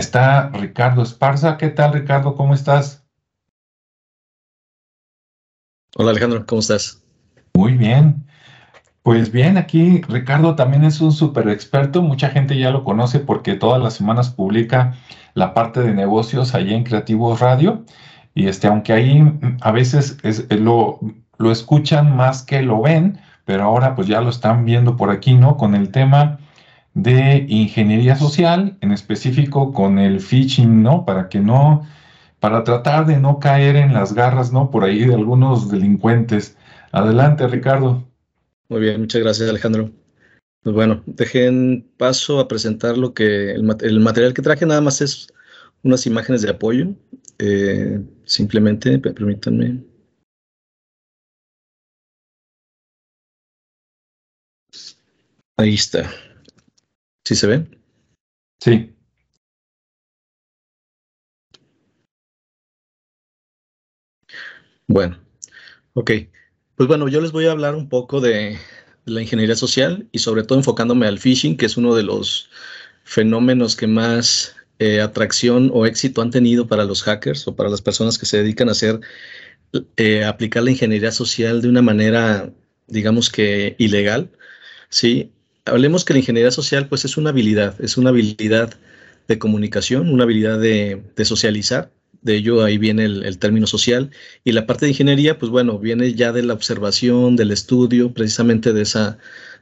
está Ricardo Esparza. ¿Qué tal, Ricardo? ¿Cómo estás? Hola, Alejandro, ¿cómo estás? Muy bien. Pues bien, aquí Ricardo también es un súper experto. Mucha gente ya lo conoce porque todas las semanas publica la parte de negocios allí en Creativos Radio. Y este, aunque ahí a veces lo, lo escuchan más que lo ven, pero ahora pues ya lo están viendo por aquí, ¿no? Con el tema de ingeniería social, en específico con el phishing, ¿no? Para que no, para tratar de no caer en las garras, ¿no? Por ahí de algunos delincuentes. Adelante, Ricardo. Muy bien, muchas gracias, Alejandro. Pues bueno, dejen paso a presentar lo que el, material que traje nada más es unas imágenes de apoyo. Eh, simplemente, permítanme. Ahí está. ¿Sí se ve? Sí. Bueno, ok. Pues bueno, yo les voy a hablar un poco de, la ingeniería social y sobre todo enfocándome al phishing, que es uno de los fenómenos que más eh, atracción o éxito han tenido para los hackers o para las personas que se dedican a hacer, eh, aplicar la ingeniería social de una manera, digamos que ilegal, ¿sí? Hablemos que la ingeniería social pues es una habilidad, es una habilidad de comunicación, una habilidad de, socializar. De ello ahí viene el, término social. Y la parte de ingeniería, pues bueno, viene ya de la observación, del estudio, precisamente de esa,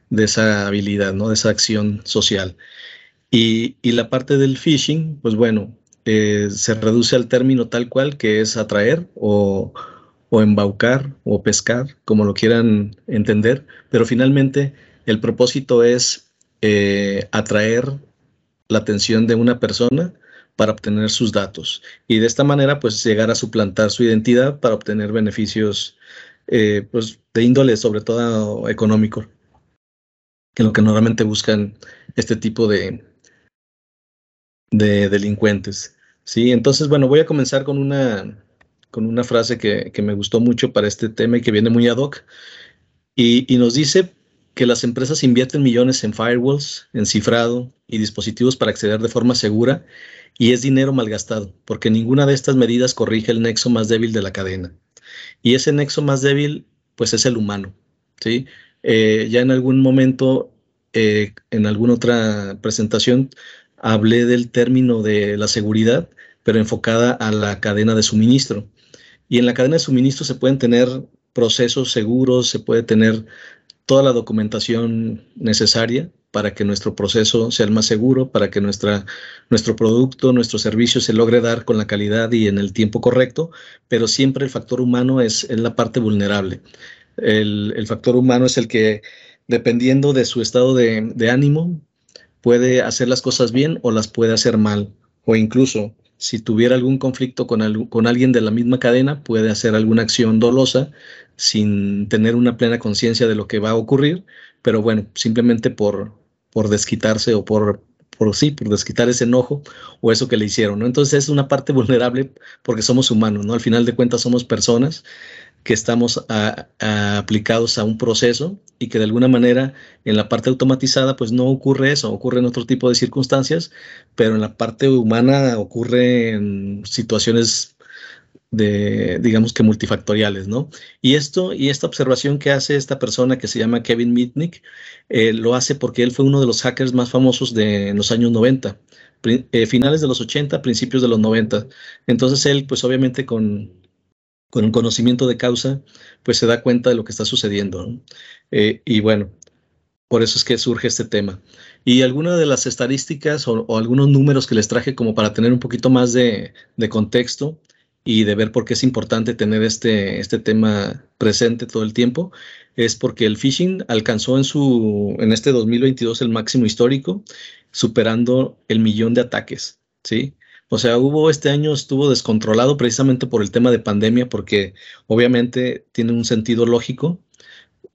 de esa habilidad, ¿no? De esa acción social. Y, la parte del phishing, pues bueno, eh, se reduce al término tal cual que es atraer o, o embaucar o pescar, como lo quieran entender, pero finalmente el propósito es eh, atraer la atención de una persona para obtener sus datos y de esta manera pues llegar a suplantar su identidad para obtener beneficios eh, pues, de índole sobre todo económico que es lo que normalmente buscan este tipo de, de delincuentes. Sí, entonces bueno, voy a comenzar con una, con una frase que, me gustó mucho para este tema y que viene muy ad hoc y nos dice que las empresas invierten millones en firewalls, en cifrado y dispositivos para acceder de forma segura y es dinero malgastado, porque ninguna de estas medidas corrige el nexo más débil de la cadena. Y ese nexo más débil, pues es el humano. ¿sí? Eh, ya en algún momento, eh, en alguna otra presentación, hablé del término de la seguridad, pero enfocada a la cadena de suministro. Y en la cadena de suministro se pueden tener procesos seguros, se puede tener toda la documentación necesaria para que nuestro proceso sea el más seguro, para que nuestro producto, nuestro servicio se logre dar con la calidad y en el tiempo correcto, pero siempre el factor humano es, la parte vulnerable. El, factor humano es el que, dependiendo de su estado de ánimo, puede hacer las cosas bien o las puede hacer mal, o incluso si tuviera algún conflicto con, con alguien de la misma cadena, puede hacer alguna acción dolosa sin tener una plena conciencia de lo que va a ocurrir, pero bueno, simplemente por, por desquitarse o por, por sí, por desquitar ese enojo o eso que le hicieron. Entonces es una parte vulnerable porque somos humanos, ¿no? Al final de cuentas somos personas que estamos aplicados a un proceso y que de alguna manera en la parte automatizada pues no ocurre eso, ocurre en otro tipo de circunstancias, pero en la parte humana ocurre en situaciones de, digamos que multifactoriales, ¿no? Y esto, y esta observación que hace esta persona que se llama Kevin Mitnick, eh, lo hace porque él fue uno de los hackers más famosos de los años 90, eh, finales de los 80, principios de los 90. Entonces él, pues obviamente con con un conocimiento de causa, pues se da cuenta de lo que está sucediendo. Eh, y bueno, por eso es que surge este tema. Y algunas de las estadísticas o, algunos números que les traje como para tener un poquito más de, contexto y de ver por qué es importante tener este, este tema presente todo el tiempo, es porque el phishing alcanzó en, su, en este 2022 el máximo histórico, superando el millón de ataques. ¿sí? O sea, hubo este año, estuvo descontrolado precisamente por el tema de pandemia, porque obviamente tiene un sentido lógico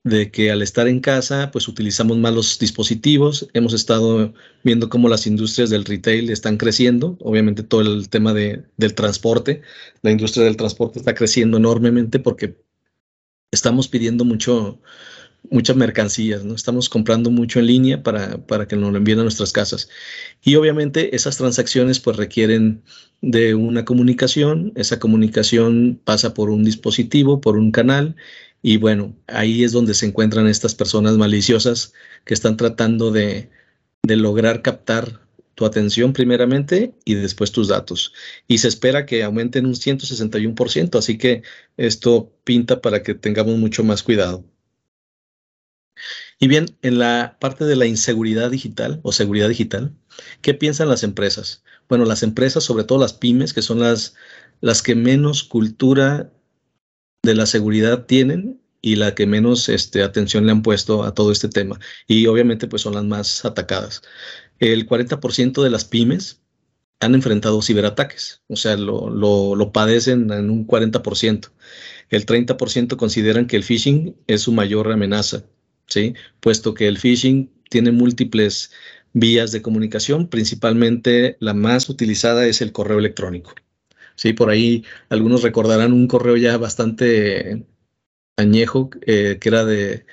de que al estar en casa, pues utilizamos más los dispositivos. Hemos estado viendo cómo las industrias del retail están creciendo. Obviamente todo el tema de, del transporte, la industria del transporte está creciendo enormemente porque estamos pidiendo mucho, muchas mercancías, ¿no? Estamos comprando mucho en línea para, para, que nos lo envíen a nuestras casas. Y obviamente esas transacciones pues requieren de una comunicación, esa comunicación pasa por un dispositivo, por un canal, y bueno, ahí es donde se encuentran estas personas maliciosas que están tratando de, de lograr captar tu atención primeramente y después tus datos. Y se espera que aumenten un 161%, así que esto pinta para que tengamos mucho más cuidado. Y bien, en la parte de la inseguridad digital o seguridad digital, ¿qué piensan las empresas? Bueno, las empresas, sobre todo las pymes, que son las, las que menos cultura de la seguridad tienen y la que menos este, atención le han puesto a todo este tema. Y obviamente pues son las más atacadas. El 40% de las pymes han enfrentado ciberataques, o sea, lo, lo, lo padecen en un 40%. El 30% consideran que el phishing es su mayor amenaza ¿sí? Puesto que el phishing tiene múltiples vías de comunicación, principalmente la más utilizada es el correo electrónico. Sí, por ahí algunos recordarán un correo ya bastante añejo, eh, que era de,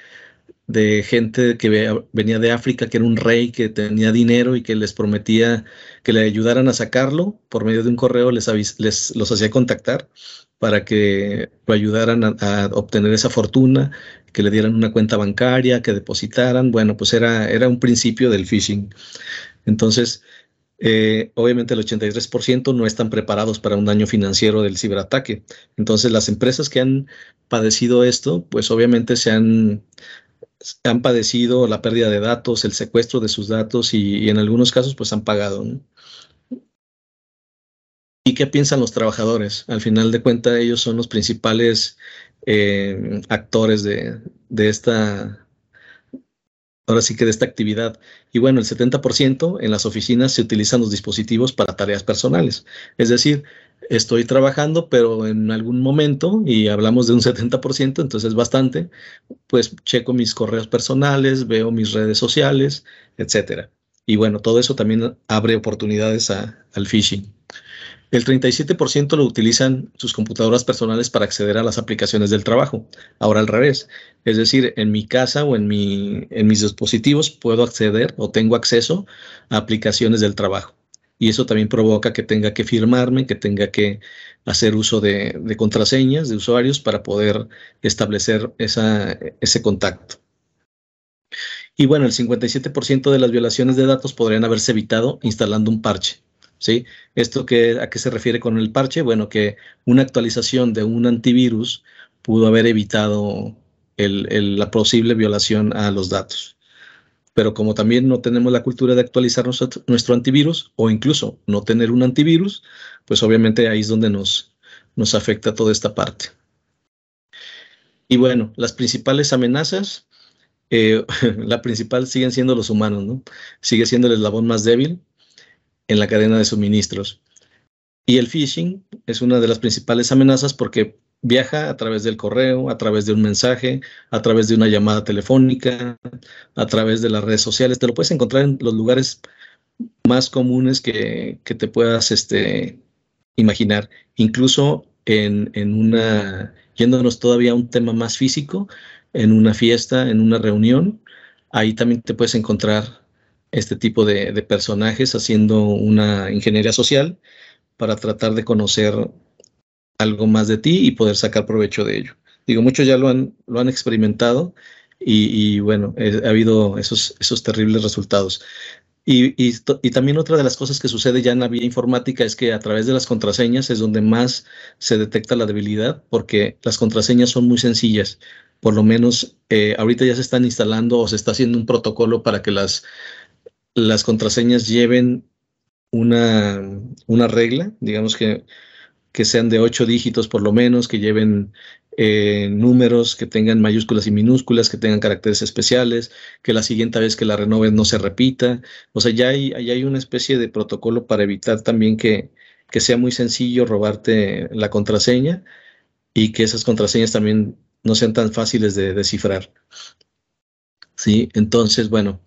de gente que venía de África, que era un rey que tenía dinero y que les prometía que le ayudaran a sacarlo por medio de un correo, les, les los hacía contactar para que lo ayudaran a, obtener esa fortuna, que le dieran una cuenta bancaria, que depositaran. Bueno, pues era, era un principio del phishing. Entonces, eh, obviamente el 83% no están preparados para un daño financiero del ciberataque. Entonces, las empresas que han padecido esto, pues obviamente se han, han padecido la pérdida de datos, el secuestro de sus datos y, en algunos casos pues han pagado. ¿Y qué piensan los trabajadores? Al final de cuentas, ellos son los principales eh, actores de, esta, ahora sí que de esta actividad. Y bueno, el 70% en las oficinas se utilizan los dispositivos para tareas personales. Es decir, estoy trabajando, pero en algún momento, y hablamos de un 70%, entonces es bastante, pues checo mis correos personales, veo mis redes sociales, etcétera. Y bueno, todo eso también abre oportunidades al phishing. El 37% lo utilizan sus computadoras personales para acceder a las aplicaciones del trabajo. Ahora al revés. Es decir, en mi casa o en, mi, en mis dispositivos puedo acceder o tengo acceso a aplicaciones del trabajo. Y eso también provoca que tenga que firmarme, que tenga que hacer uso de, contraseñas de usuarios para poder establecer ese contacto. Y bueno, el 57% de las violaciones de datos podrían haberse evitado instalando un parche. ¿Sí? ¿Esto a qué se refiere con el parche? Bueno, que una actualización de un antivirus pudo haber evitado la posible violación a los datos. Pero como también no tenemos la cultura de actualizar nuestro, antivirus o incluso no tener un antivirus, pues obviamente ahí es donde nos, nos afecta toda esta parte. Y bueno, las principales amenazas, eh, la principal siguen siendo los humanos, ¿no? Sigue siendo el eslabón más débil, en la cadena de suministros. Y el phishing es una de las principales amenazas porque viaja a través del correo, a través de un mensaje, a través de una llamada telefónica, a través de las redes sociales. Te lo puedes encontrar en los lugares más comunes que, te puedas este, imaginar. Incluso en, en, una, yéndonos todavía a un tema más físico, en una fiesta, en una reunión, ahí también te puedes encontrar este tipo de, personajes haciendo una ingeniería social para tratar de conocer algo más de ti y poder sacar provecho de ello. Digo, muchos ya lo han, lo han experimentado y, bueno, ha habido esos, esos terribles resultados. Y, y, también otra de las cosas que sucede ya en la vía informática es que a través de las contraseñas es donde más se detecta la debilidad, porque las contraseñas son muy sencillas. Por lo menos eh, ahorita ya se están instalando o se está haciendo un protocolo para que las las contraseñas lleven una, una regla, digamos que, que, sean de ocho dígitos por lo menos, que lleven eh, números, que tengan mayúsculas y minúsculas, que tengan caracteres especiales, que la siguiente vez que la renoven no se repita. O sea, ya hay, hay una especie de protocolo para evitar también que, que sea muy sencillo robarte la contraseña y que esas contraseñas también no sean tan fáciles de descifrar. Sí, entonces, bueno,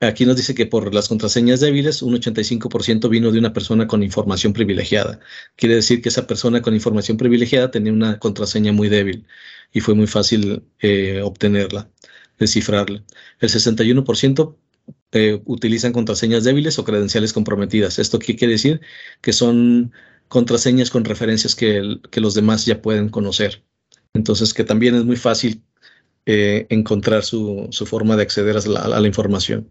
Aquí nos dice que por las contraseñas débiles, un 85% vino de una persona con información privilegiada. Quiere decir que esa persona con información privilegiada tenía una contraseña muy débil y fue muy fácil eh, obtenerla. descifrarla. El 61% eh, utilizan contraseñas débiles o credenciales comprometidas. ¿Esto qué quiere decir? Que son contraseñas con referencias que, los demás ya pueden conocer. Entonces, que también es muy fácil eh, encontrar su, forma de acceder a la, información.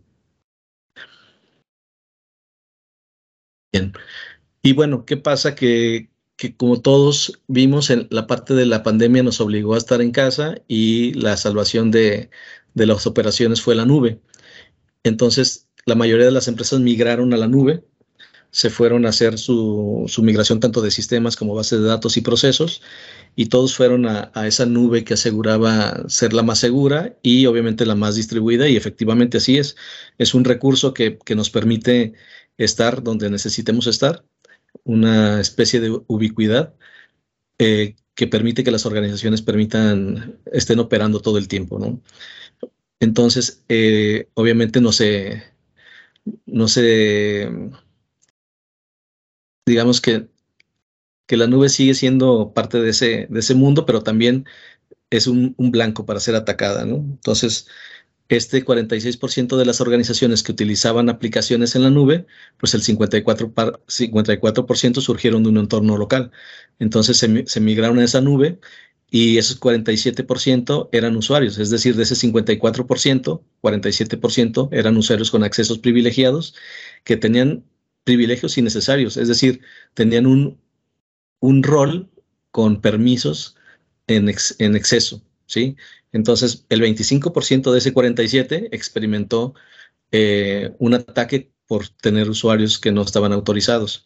Y bueno, ¿qué pasa? Que, como todos vimos, en la parte de la pandemia nos obligó a estar en casa y la salvación de, de las operaciones fue la nube. Entonces, la mayoría de las empresas migraron a la nube, se fueron a hacer su, migración tanto de sistemas como bases de datos y procesos, y todos fueron a, esa nube que aseguraba ser la más segura y obviamente la más distribuida, y efectivamente así es. Es un recurso que, nos permite estar donde necesitemos estar, una especie de ubicuidad eh, que permite que las organizaciones permitan, estén operando todo el tiempo, ¿no? Entonces, eh, obviamente no se, no se, digamos que, que la nube sigue siendo parte de ese, de ese mundo, pero también es un, blanco para ser atacada, ¿no? Entonces, este 46% de las organizaciones que utilizaban aplicaciones en la nube, pues el 54%, 54 surgieron de un entorno local. Entonces se, migraron a esa nube y esos 47% eran usuarios, es decir, de ese 54%, 47% eran usuarios con accesos privilegiados que tenían privilegios innecesarios, es decir, tenían un, rol con permisos en exceso, ¿sí? Entonces, el 25% de ese 47 experimentó eh, un ataque por tener usuarios que no estaban autorizados.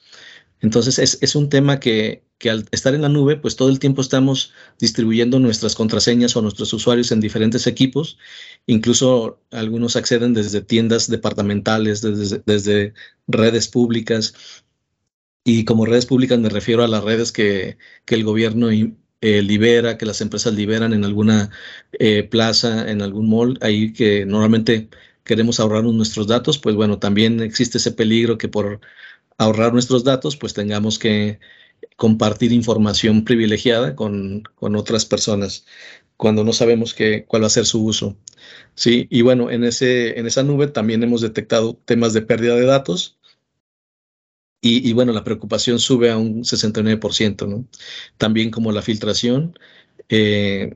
Entonces es, un tema que, al estar en la nube, pues todo el tiempo estamos distribuyendo nuestras contraseñas o nuestros usuarios en diferentes equipos. Incluso algunos acceden desde tiendas departamentales, desde, redes públicas. Y como redes públicas me refiero a las redes que, el gobierno eh, libera, que las empresas liberan en alguna eh, plaza, en algún mall, ahí que normalmente queremos ahorrarnos nuestros datos, pues bueno, también existe ese peligro que por ahorrar nuestros datos, pues tengamos que compartir información privilegiada con, otras personas cuando no sabemos qué, cuál va a ser su uso. Sí, y bueno, en, ese, en esa nube también hemos detectado temas de pérdida de datos. Y, bueno, la preocupación sube a un 69%, ¿no? También como la filtración, eh,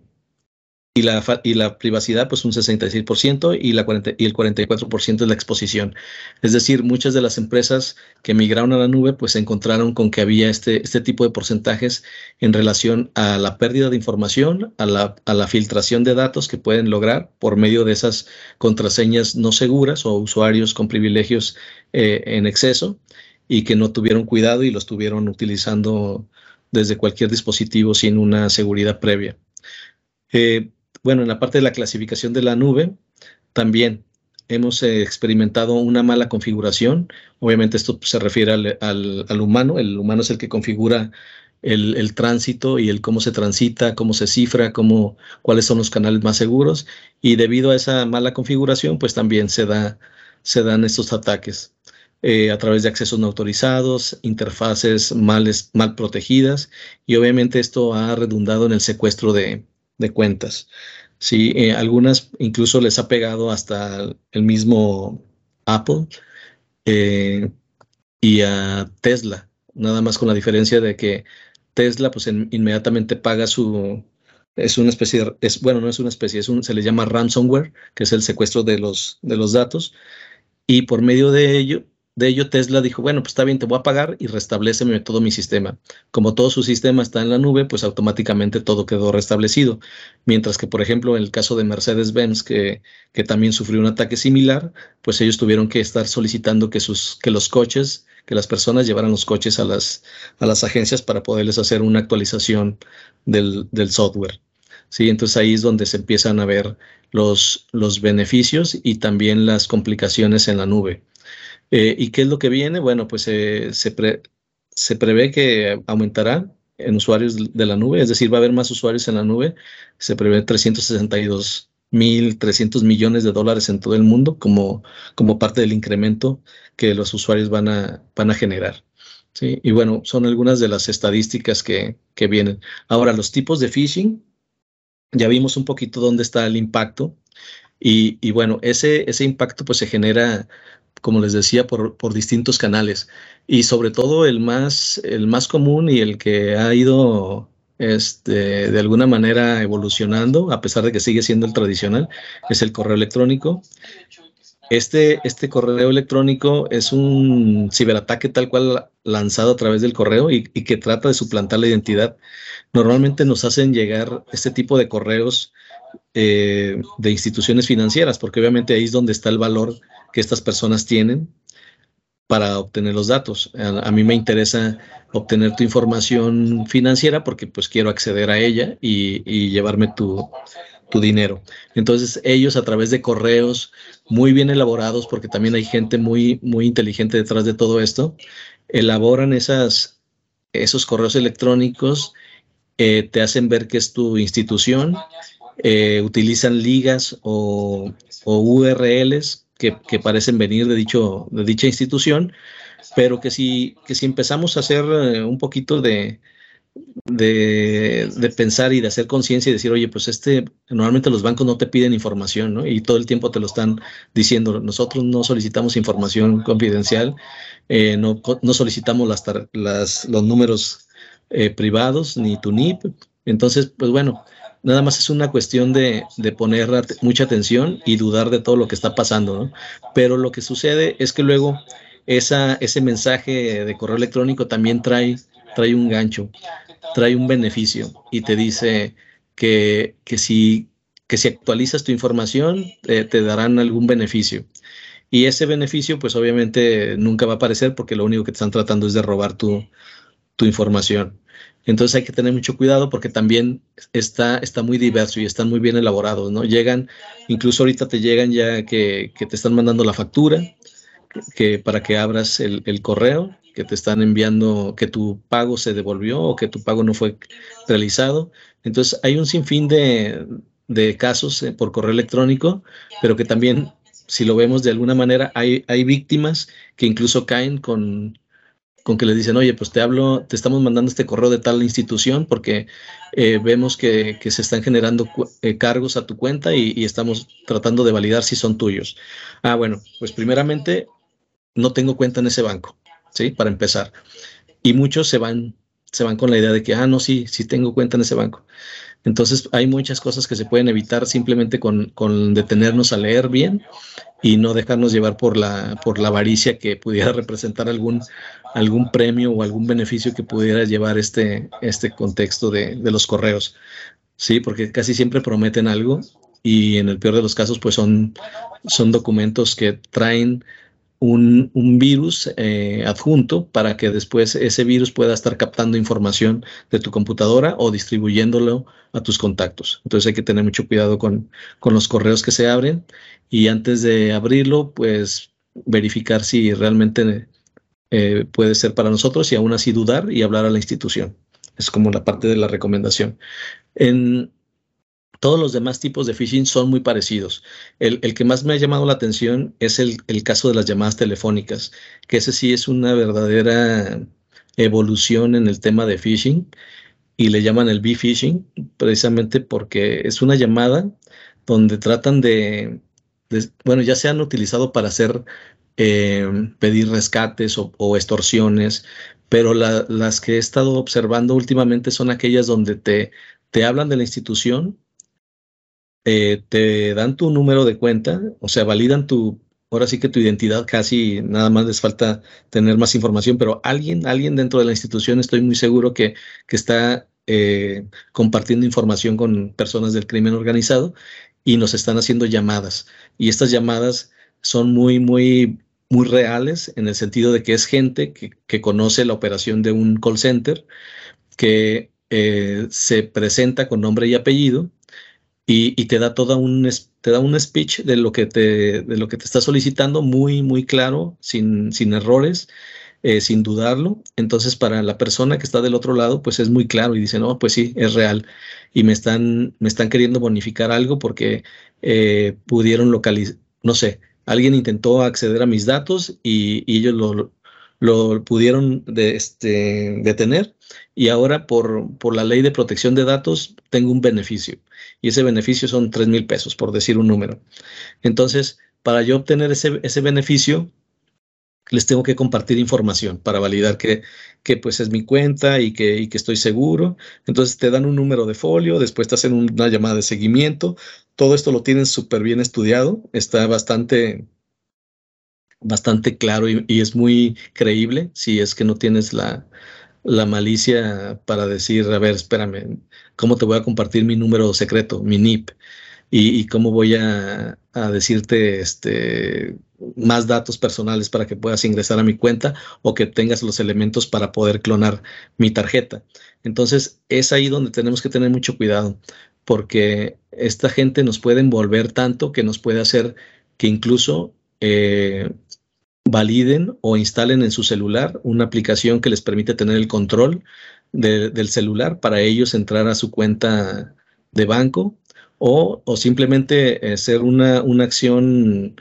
y la, y la privacidad, pues un 66% y, la y el 44% es la exposición. Es decir, muchas de las empresas que migraron a la nube, pues se encontraron con que había este, este tipo de porcentajes en relación a la pérdida de información, a la, a la filtración de datos que pueden lograr por medio de esas contraseñas no seguras o usuarios con privilegios eh, en exceso y que no tuvieron cuidado y lo estuvieron utilizando desde cualquier dispositivo sin una seguridad previa. Eh, bueno, en la parte de la clasificación de la nube, también hemos eh, experimentado una mala configuración. Obviamente esto se refiere al, humano. El humano es el que configura el, tránsito y el cómo se transita, cómo se cifra, cómo, cuáles son los canales más seguros. Y debido a esa mala configuración, pues también se, da, se dan estos ataques. Eh, a través de accesos no autorizados, interfaces mal, protegidas y obviamente esto ha redundado en el secuestro de, de cuentas. Sí, eh, algunas incluso les ha pegado hasta el mismo Apple eh, y a Tesla, nada más con la diferencia de que Tesla pues inmediatamente paga su, es una especie, de, es, bueno, no es una especie, es un, se le llama ransomware, que es el secuestro de los, de los datos, y por medio de ello de ello, Tesla dijo, bueno, pues está bien, te voy a pagar y restableceme todo mi sistema. Como todo su sistema está en la nube, pues automáticamente todo quedó restablecido. Mientras que, por ejemplo, en el caso de Mercedes-Benz, que, que también sufrió un ataque similar, pues ellos tuvieron que estar solicitando que, sus, que los coches, que las personas llevaran los coches a las, a las agencias para poderles hacer una actualización del, del software. Sí, entonces ahí es donde se empiezan a ver los, los beneficios y también las complicaciones en la nube. Eh, ¿Y qué es lo que viene? Bueno, pues eh, se, se prevé que aumentará en usuarios de la nube, es decir, va a haber más usuarios en la nube. Se prevé 362 mil 300 millones de dólares en todo el mundo como, como parte del incremento que los usuarios van a, van a generar. ¿sí? Y bueno, son algunas de las estadísticas que, que vienen. Ahora, los tipos de phishing, ya vimos un poquito dónde está el impacto. Y, bueno, ese, ese impacto pues se genera, como les decía, por, por, distintos canales. Y sobre todo el más, el más común y el que ha ido este, de alguna manera evolucionando, a pesar de que sigue siendo el tradicional, es el correo electrónico. Este, este correo electrónico es un ciberataque tal cual lanzado a través del correo y, que trata de suplantar la identidad. Normalmente nos hacen llegar este tipo de correos eh, de instituciones financieras, porque obviamente ahí es donde está el valor que estas personas tienen para obtener los datos. A, mí me interesa obtener tu información financiera porque pues quiero acceder a ella y, llevarme tu, tu, dinero. Entonces ellos a través de correos muy bien elaborados, porque también hay gente muy, muy inteligente detrás de todo esto, elaboran esas, esos correos electrónicos, eh, te hacen ver que es tu institución, eh, utilizan ligas o, o URLs que, parecen venir de, dicho, de dicha institución, pero que si, que si empezamos a hacer eh, un poquito de, de, pensar y de hacer conciencia y decir, oye, pues este, normalmente los bancos no te piden información, ¿no? Y todo el tiempo te lo están diciendo, nosotros no solicitamos información confidencial, eh, no, no, solicitamos las, las, los números eh, privados ni tu NIP. Entonces, pues bueno, Nada más es una cuestión de, poner mucha atención y dudar de todo lo que está pasando, ¿no? Pero lo que sucede es que luego esa, ese mensaje de correo electrónico también trae, trae un gancho, trae un beneficio y te dice que, si, que si actualizas tu información te darán algún beneficio. Y ese beneficio, pues obviamente nunca va a aparecer porque lo único que te están tratando es de robar tu información. Entonces hay que tener mucho cuidado porque también está, está muy diverso y están muy bien elaborados, ¿no? Llegan, incluso ahorita te llegan ya que, te están mandando la factura, que para que abras el, correo, que te están enviando que tu pago se devolvió o que tu pago no fue realizado. Entonces hay un sinfín de, de casos eh, por correo electrónico, pero que también, si lo vemos de alguna manera, hay, hay víctimas que incluso caen con, con que le dicen, oye, pues te hablo, te estamos mandando este correo de tal institución porque eh, vemos que, se están generando eh, cargos a tu cuenta y, estamos tratando de validar si son tuyos. Ah, bueno, pues primeramente no tengo cuenta en ese banco, ¿sí? Para empezar. Y muchos se van, se van con la idea de que, ah, no, sí, sí tengo cuenta en ese banco. Entonces hay muchas cosas que se pueden evitar simplemente con, con detenernos a leer bien y no dejarnos llevar por la, por la avaricia que pudiera representar algún, algún premio o algún beneficio que pudiera llevar este, este contexto de, de, los correos. Sí, porque casi siempre prometen algo y en el peor de los casos pues son, son documentos que traen un, un virus eh, adjunto para que después ese virus pueda estar captando información de tu computadora o distribuyéndolo a tus contactos. Entonces hay que tener mucho cuidado con, con los correos que se abren y antes de abrirlo pues verificar si realmente eh, puede ser para nosotros y aún así dudar y hablar a la institución. Es como la parte de la recomendación. En todos los demás tipos de phishing son muy parecidos. El, que más me ha llamado la atención es el, caso de las llamadas telefónicas, que ese sí es una verdadera evolución en el tema de phishing y le llaman el B-phishing precisamente porque es una llamada donde tratan de, bueno, ya se han utilizado para hacer eh, pedir rescates o, extorsiones, pero las que he estado observando últimamente son aquellas donde te, te hablan de la institución, eh, te dan tu número de cuenta, o sea, validan tu, ahora sí que tu identidad casi nada más les falta tener más información, pero alguien, alguien dentro de la institución estoy muy seguro que, que está eh, compartiendo información con personas del crimen organizado y nos están haciendo llamadas. Y estas llamadas son muy, muy, muy reales en el sentido de que es gente que, conoce la operación de un call center, que eh, se presenta con nombre y apellido y, te da toda un te da un speech de lo que te de lo que te está solicitando muy muy claro sin, sin errores eh, sin dudarlo. Entonces para la persona que está del otro lado pues es muy claro y dice no pues sí es real y me están me están queriendo bonificar algo porque eh, pudieron localizar no sé alguien intentó acceder a mis datos y, ellos lo, lo pudieron este, detener y ahora por, por la ley de protección de datos tengo un beneficio y ese beneficio son 3 mil pesos, por decir un número. Entonces, para yo obtener ese, ese beneficio, les tengo que compartir información para validar que, que pues es mi cuenta y que, y que estoy seguro. Entonces te dan un número de folio, después te hacen una llamada de seguimiento. Todo esto lo tienen súper bien estudiado, está bastante, bastante claro y, y, es muy creíble si es que no tienes la, la malicia para decir, a ver, espérame, ¿cómo te voy a compartir mi número secreto, mi NIP? Y, cómo voy a, a, decirte este, más datos personales para que puedas ingresar a mi cuenta o que tengas los elementos para poder clonar mi tarjeta. Entonces, es ahí donde tenemos que tener mucho cuidado, porque esta gente nos puede envolver tanto que nos puede hacer que incluso eh, validen o instalen en su celular una aplicación que les permite tener el control de, del celular para ellos entrar a su cuenta de banco o, o simplemente hacer una, una acción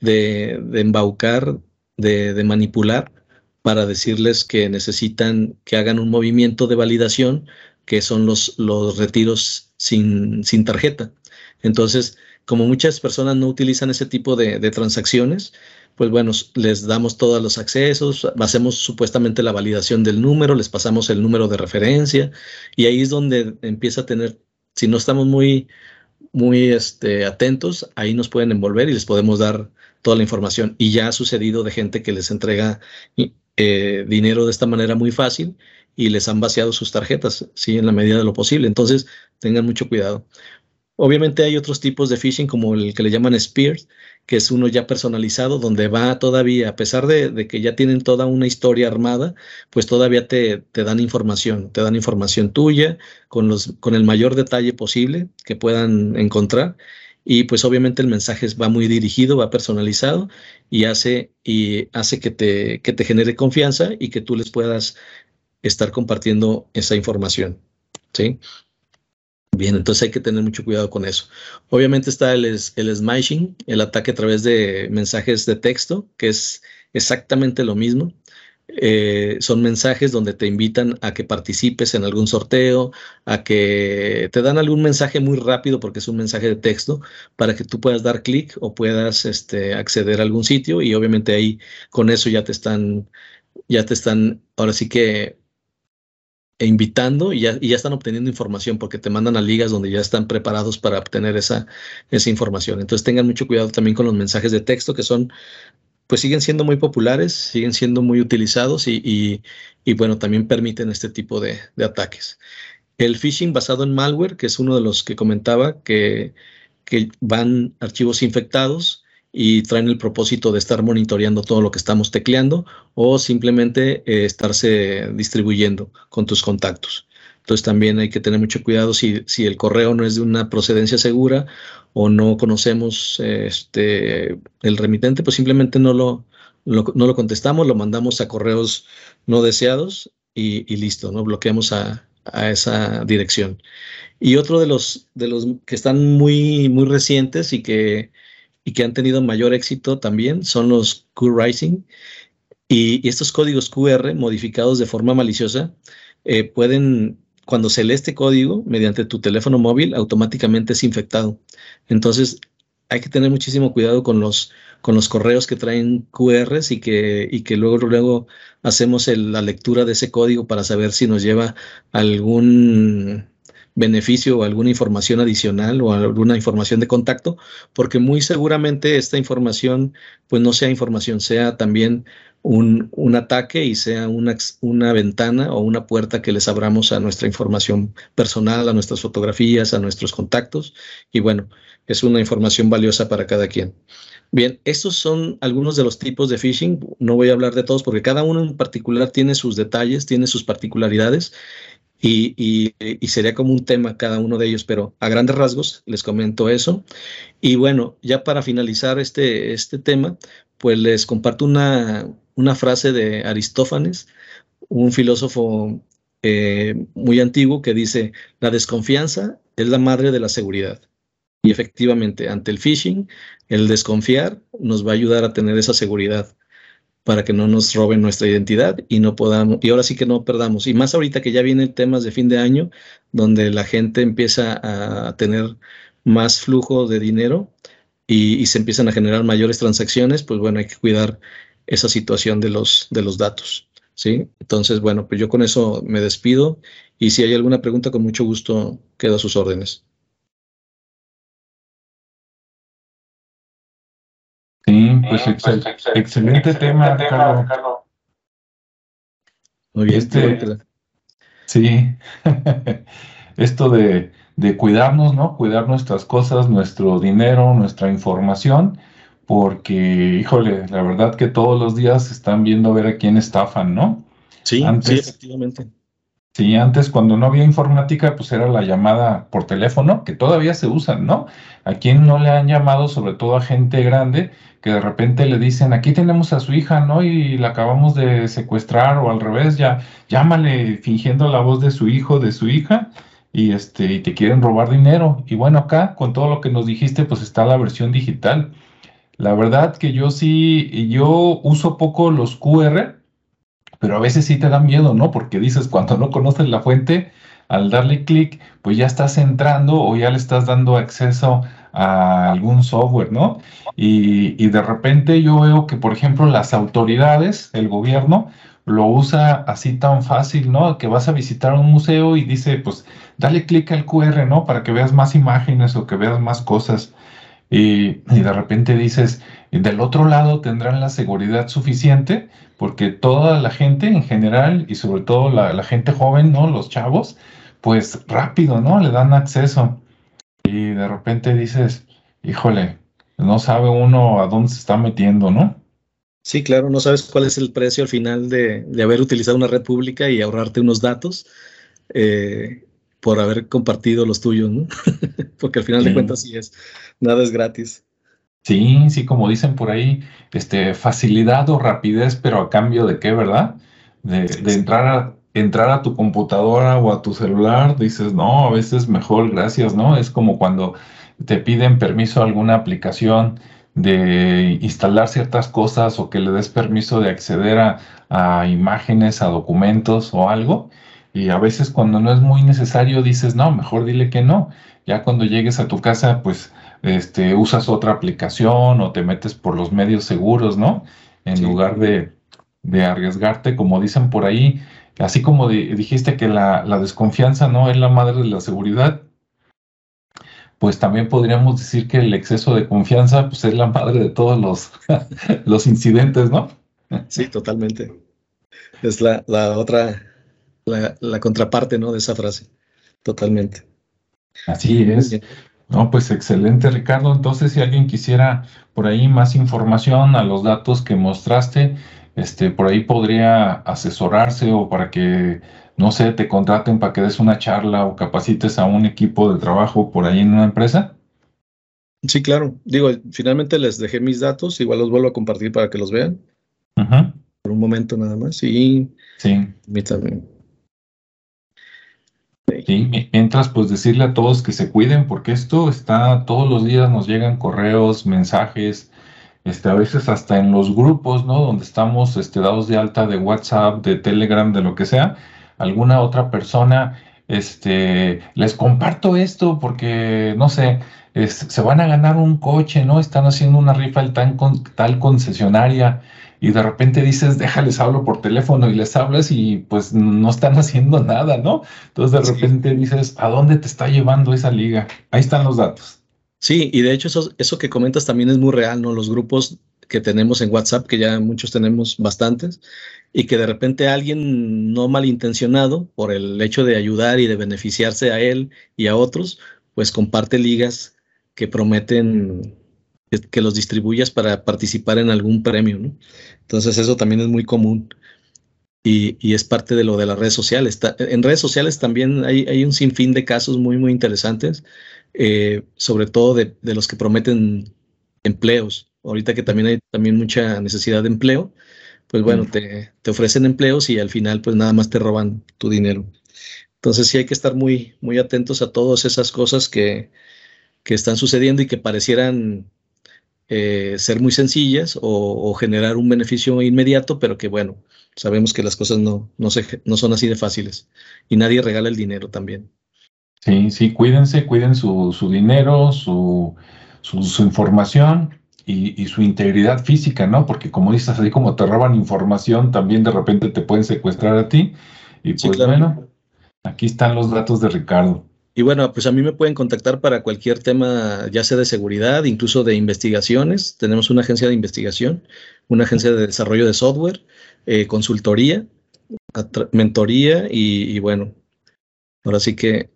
de, embaucar, de, manipular para decirles que necesitan que hagan un movimiento de validación que son los, los retiros sin, sin tarjeta. Entonces, como muchas personas no utilizan ese tipo de, de transacciones, pues bueno, les damos todos los accesos, hacemos supuestamente la validación del número, les pasamos el número de referencia y ahí es donde empieza a tener, si no estamos muy, muy este, atentos, ahí nos pueden envolver y les podemos dar toda la información. Y ya ha sucedido de gente que les entrega eh, dinero de esta manera muy fácil y les han vaciado sus tarjetas, sí, en la medida de lo posible. Entonces, tengan mucho cuidado. Obviamente hay otros tipos de phishing como el que le llaman spears, que es uno ya personalizado, donde va todavía, a pesar de, que ya tienen toda una historia armada, pues todavía te, te, dan información, te dan información tuya con, los, con el mayor detalle posible que puedan encontrar. Y pues obviamente el mensaje va muy dirigido, va personalizado y hace, y hace que, te, que te genere confianza y que tú les puedas estar compartiendo esa información. ¿sí? Bien, entonces hay que tener mucho cuidado con eso. Obviamente está el, el smashing, el ataque a través de mensajes de texto, que es exactamente lo mismo. Eh, son mensajes donde te invitan a que participes en algún sorteo, a que te dan algún mensaje muy rápido porque es un mensaje de texto para que tú puedas dar clic o puedas este, acceder a algún sitio y obviamente ahí con eso ya te están, ya te están, ahora sí que e invitando y ya, y ya, están obteniendo información porque te mandan a ligas donde ya están preparados para obtener esa, esa información. Entonces tengan mucho cuidado también con los mensajes de texto que son, pues siguen siendo muy populares, siguen siendo muy utilizados y, y, bueno, también permiten este tipo de, de, ataques. El phishing basado en malware, que es uno de los que comentaba, que, que van archivos infectados y traen el propósito de estar monitoreando todo lo que estamos tecleando o simplemente eh, estarse distribuyendo con tus contactos. Entonces también hay que tener mucho cuidado si, si el correo no es de una procedencia segura o no conocemos este, el remitente, pues simplemente no lo, lo, no lo contestamos, lo mandamos a correos no deseados y, y listo, ¿no? bloqueamos a, a, esa dirección. Y otro de los, de los que están muy, muy recientes y que y que han tenido mayor éxito también son los Q-Rising. Y, estos códigos QR modificados de forma maliciosa eh, pueden, cuando se lee este código mediante tu teléfono móvil, automáticamente es infectado. Entonces, hay que tener muchísimo cuidado con los, con los correos que traen QRs y que, y que luego, luego hacemos la lectura de ese código para saber si nos lleva algún beneficio o alguna información adicional o alguna información de contacto, porque muy seguramente esta información pues no sea información, sea también un, un ataque y sea una, una, ventana o una puerta que les abramos a nuestra información personal, a nuestras fotografías, a nuestros contactos. Y bueno, es una información valiosa para cada quien. Bien, estos son algunos de los tipos de phishing. No voy a hablar de todos porque cada uno en particular tiene sus detalles, tiene sus particularidades y, sería como un tema cada uno de ellos, pero a grandes rasgos les comento eso. Y bueno, ya para finalizar este, este tema, pues les comparto una, una frase de Aristófanes, un filósofo eh, muy antiguo que dice, la desconfianza es la madre de la seguridad. Y efectivamente, ante el phishing, el desconfiar nos va a ayudar a tener esa seguridad. Para que no nos roben nuestra identidad y no podamos, y ahora sí que no perdamos. Y más ahorita que ya vienen temas de fin de año, donde la gente empieza a tener más flujo de dinero y, se empiezan a generar mayores transacciones, pues bueno, hay que cuidar esa situación de los, de los datos. ¿sí? Entonces, bueno, pues yo con eso me despido y si hay alguna pregunta, con mucho gusto quedo a sus órdenes. Sí, pues, excelente, tema, Ricardo. Muy bien. Este, sí, esto de, de, cuidarnos, ¿no? Cuidar nuestras cosas, nuestro dinero, nuestra información, porque, híjole, la verdad que todos los días están viendo a ver a quién estafan, ¿no? Sí, sí, efectivamente. Sí, antes cuando no había informática, pues era la llamada por teléfono, que todavía se usan, ¿no? ¿A quién no le han llamado, sobre todo a gente grande, que de repente le dicen, aquí tenemos a su hija, ¿no? Y la acabamos de secuestrar o al revés, ya llámale fingiendo la voz de su hijo, de su hija, y este, y te quieren robar dinero. Y bueno, acá, con todo lo que nos dijiste, pues está la versión digital. La verdad que yo sí, yo uso poco los QR, pero a veces sí te da miedo, ¿no? Porque dices, cuando no conoces la fuente, al darle clic, pues ya estás entrando o ya le estás dando acceso a algún software, ¿no? Y, y, de repente yo veo que, por ejemplo, las autoridades, el gobierno, lo usa así tan fácil, ¿no? Que vas a visitar un museo y dice, pues, dale clic al QR, ¿no? Para que veas más imágenes o que veas más cosas. Y, y de repente dices, del otro lado tendrán la seguridad suficiente porque toda la gente en general y sobre todo la, gente joven, ¿no? Los chavos, pues rápido, ¿no? Le dan acceso y de repente dices, híjole, no sabe uno a dónde se está metiendo, ¿no? Sí, claro, no sabes cuál es el precio al final de, haber utilizado una red pública y ahorrarte unos datos eh, por haber compartido los tuyos, ¿no? Porque al final de cuentas sí es, nada es gratis. Sí, sí, como dicen por ahí, este, facilidad o rapidez, pero a cambio de qué, ¿verdad? De, entrar, a, entrar a tu computadora o a tu celular, dices, no, a veces mejor, gracias, ¿no? Es como cuando te piden permiso a alguna aplicación de instalar ciertas cosas o que le des permiso de acceder a, a imágenes, a documentos o algo. Y a veces cuando no es muy necesario dices, no, mejor dile que no. Ya cuando llegues a tu casa, pues este, usas otra aplicación o te metes por los medios seguros, ¿no? En lugar de, arriesgarte, como dicen por ahí, así como dijiste que la, desconfianza no es la madre de la seguridad, pues también podríamos decir que el exceso de confianza pues, es la madre de todos los, los incidentes, ¿no? Sí, totalmente. Es la, la otra, la, la, contraparte, ¿no? De esa frase. Totalmente. Así es. No, pues excelente, Ricardo. Entonces, si alguien quisiera por ahí más información a los datos que mostraste, este, por ahí podría asesorarse o para que, no sé, te contraten para que des una charla o capacites a un equipo de trabajo por ahí en una empresa. Sí, claro. Digo, finalmente les dejé mis datos, igual los vuelvo a compartir para que los vean. Por un momento nada más. Y sí. mí también. Sí, mientras pues decirle a todos que se cuiden porque esto está todos los días nos llegan correos, mensajes, este, a veces hasta en los grupos, ¿no? Donde estamos este, dados de alta de WhatsApp, de Telegram, de lo que sea, alguna otra persona, este, les comparto esto porque, no sé, se van a ganar un coche, ¿no? Están haciendo una rifa en tal concesionaria y de repente dices, déjales hablo por teléfono y les hablas y pues no están haciendo nada, ¿no? Entonces de repente dices, ¿a dónde te está llevando esa liga? Ahí están los datos. Sí, y de hecho eso, eso que comentas también es muy real, ¿no? Los grupos que tenemos en WhatsApp, que ya muchos tenemos bastantes, y que de repente alguien no malintencionado, por el hecho de ayudar y de beneficiarse a él y a otros, pues comparte ligas que prometen que, los distribuyas para participar en algún premio, ¿no? Entonces eso también es muy común y, y, es parte de lo de las redes sociales. en redes sociales también hay, hay, un sinfín de casos muy, muy interesantes, eh, sobre todo de, de, los que prometen empleos. Ahorita que también hay también mucha necesidad de empleo, pues bueno, te, te, ofrecen empleos y al final pues nada más te roban tu dinero. Entonces sí hay que estar muy, muy atentos a todas esas cosas que, que están sucediendo y que parecieran eh, ser muy sencillas o, generar un beneficio inmediato, pero que bueno, sabemos que las cosas no, no, no son así de fáciles y nadie regala el dinero también. Sí, sí, cuídense, cuiden su, dinero, su, su, información y, su integridad física, ¿no? Porque como dices, así como te roban información, también de repente te pueden secuestrar a ti. Y pues bueno, aquí están los datos de Ricardo. Y bueno, pues a mí me pueden contactar para cualquier tema, ya sea de seguridad, incluso de investigaciones. Tenemos una agencia de investigación, una agencia de desarrollo de software, eh, consultoría, mentoría y, bueno, ahora sí que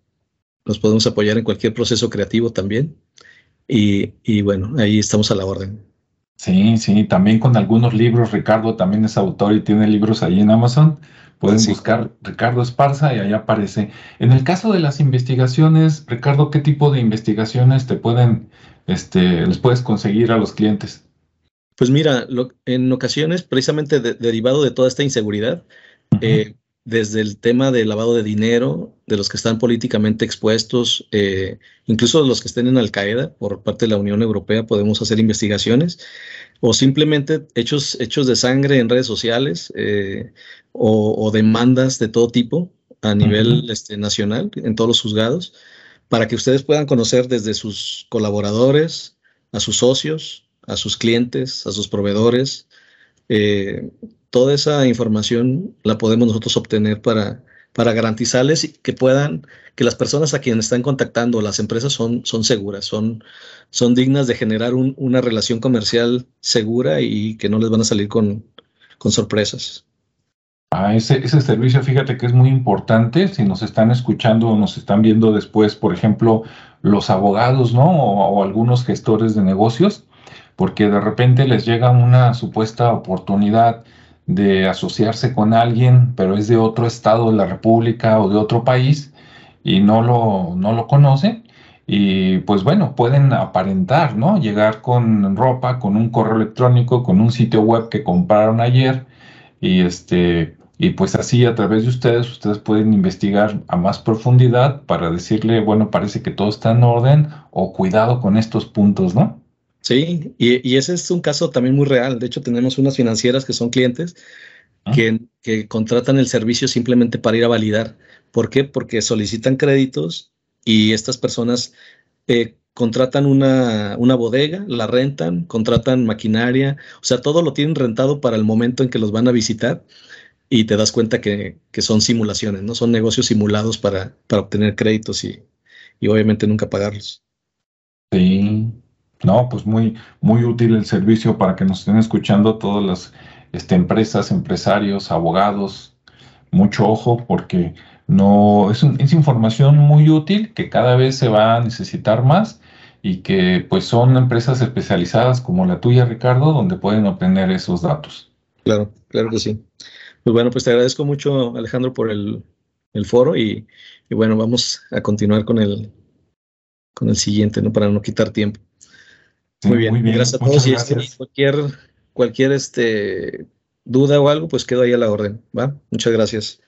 nos podemos apoyar en cualquier proceso creativo también. Y, y, bueno, ahí estamos a la orden. Sí, sí, también con algunos libros. Ricardo también es autor y tiene libros ahí en Amazon. Pueden buscar Ricardo Esparza y ahí aparece. En el caso de las investigaciones, Ricardo, ¿qué tipo de investigaciones te pueden, este, les puedes conseguir a los clientes? Pues mira, en ocasiones, precisamente derivado de toda esta inseguridad, eh, desde el tema del lavado de dinero, de los que están políticamente expuestos, eh, incluso los que estén en Al Qaeda por parte de la Unión Europea, podemos hacer investigaciones o simplemente hechos, hechos de sangre en redes sociales eh, o, demandas de todo tipo a nivel este, nacional, en todos los juzgados, para que ustedes puedan conocer desde sus colaboradores, a sus socios, a sus clientes, a sus proveedores. Eh, toda esa información la podemos nosotros obtener para, para garantizarles que puedan, que las personas a quienes están contactando, las empresas son, son seguras, son, son dignas de generar una relación comercial segura y que no les van a salir con, con sorpresas. Ah, ese, ese servicio, fíjate que es muy importante. Si nos están escuchando o nos están viendo después, por ejemplo, los abogados, ¿no? o algunos gestores de negocios, porque de repente les llega una supuesta oportunidad de asociarse con alguien, pero es de otro estado de la República o de otro país y no lo, no lo conocen. Y pues bueno, pueden aparentar, ¿no? Llegar con ropa, con un correo electrónico, con un sitio web que compraron ayer y este y pues así a través de ustedes ustedes pueden investigar a más profundidad para decirle, bueno, parece que todo está en orden o cuidado con estos puntos, ¿no? Sí, y, ese es un caso también muy real. De hecho, tenemos unas financieras que son clientes ah. que, contratan el servicio simplemente para ir a validar. ¿Por qué? Porque solicitan créditos y estas personas eh, contratan una, bodega, la rentan, contratan maquinaria, o sea, todo lo tienen rentado para el momento en que los van a visitar y te das cuenta que, son simulaciones, ¿no? Son negocios simulados para, para obtener créditos y, y obviamente nunca pagarlos. Sí, no, pues muy, muy útil el servicio para que nos estén escuchando todas las este, empresas, empresarios, abogados. Mucho ojo porque no es, es, información muy útil que cada vez se va a necesitar más y que pues son empresas especializadas como la tuya, Ricardo, donde pueden obtener esos datos. Claro, claro que sí. Pues bueno, pues te agradezco mucho, Alejandro, por el, foro y, y, bueno, vamos a continuar con el, con el siguiente, ¿no? Para no quitar tiempo. Muy bien, gracias a todos. Y este, cualquier, cualquier este, duda o algo, pues quedo ahí a la orden. ¿va? Muchas gracias.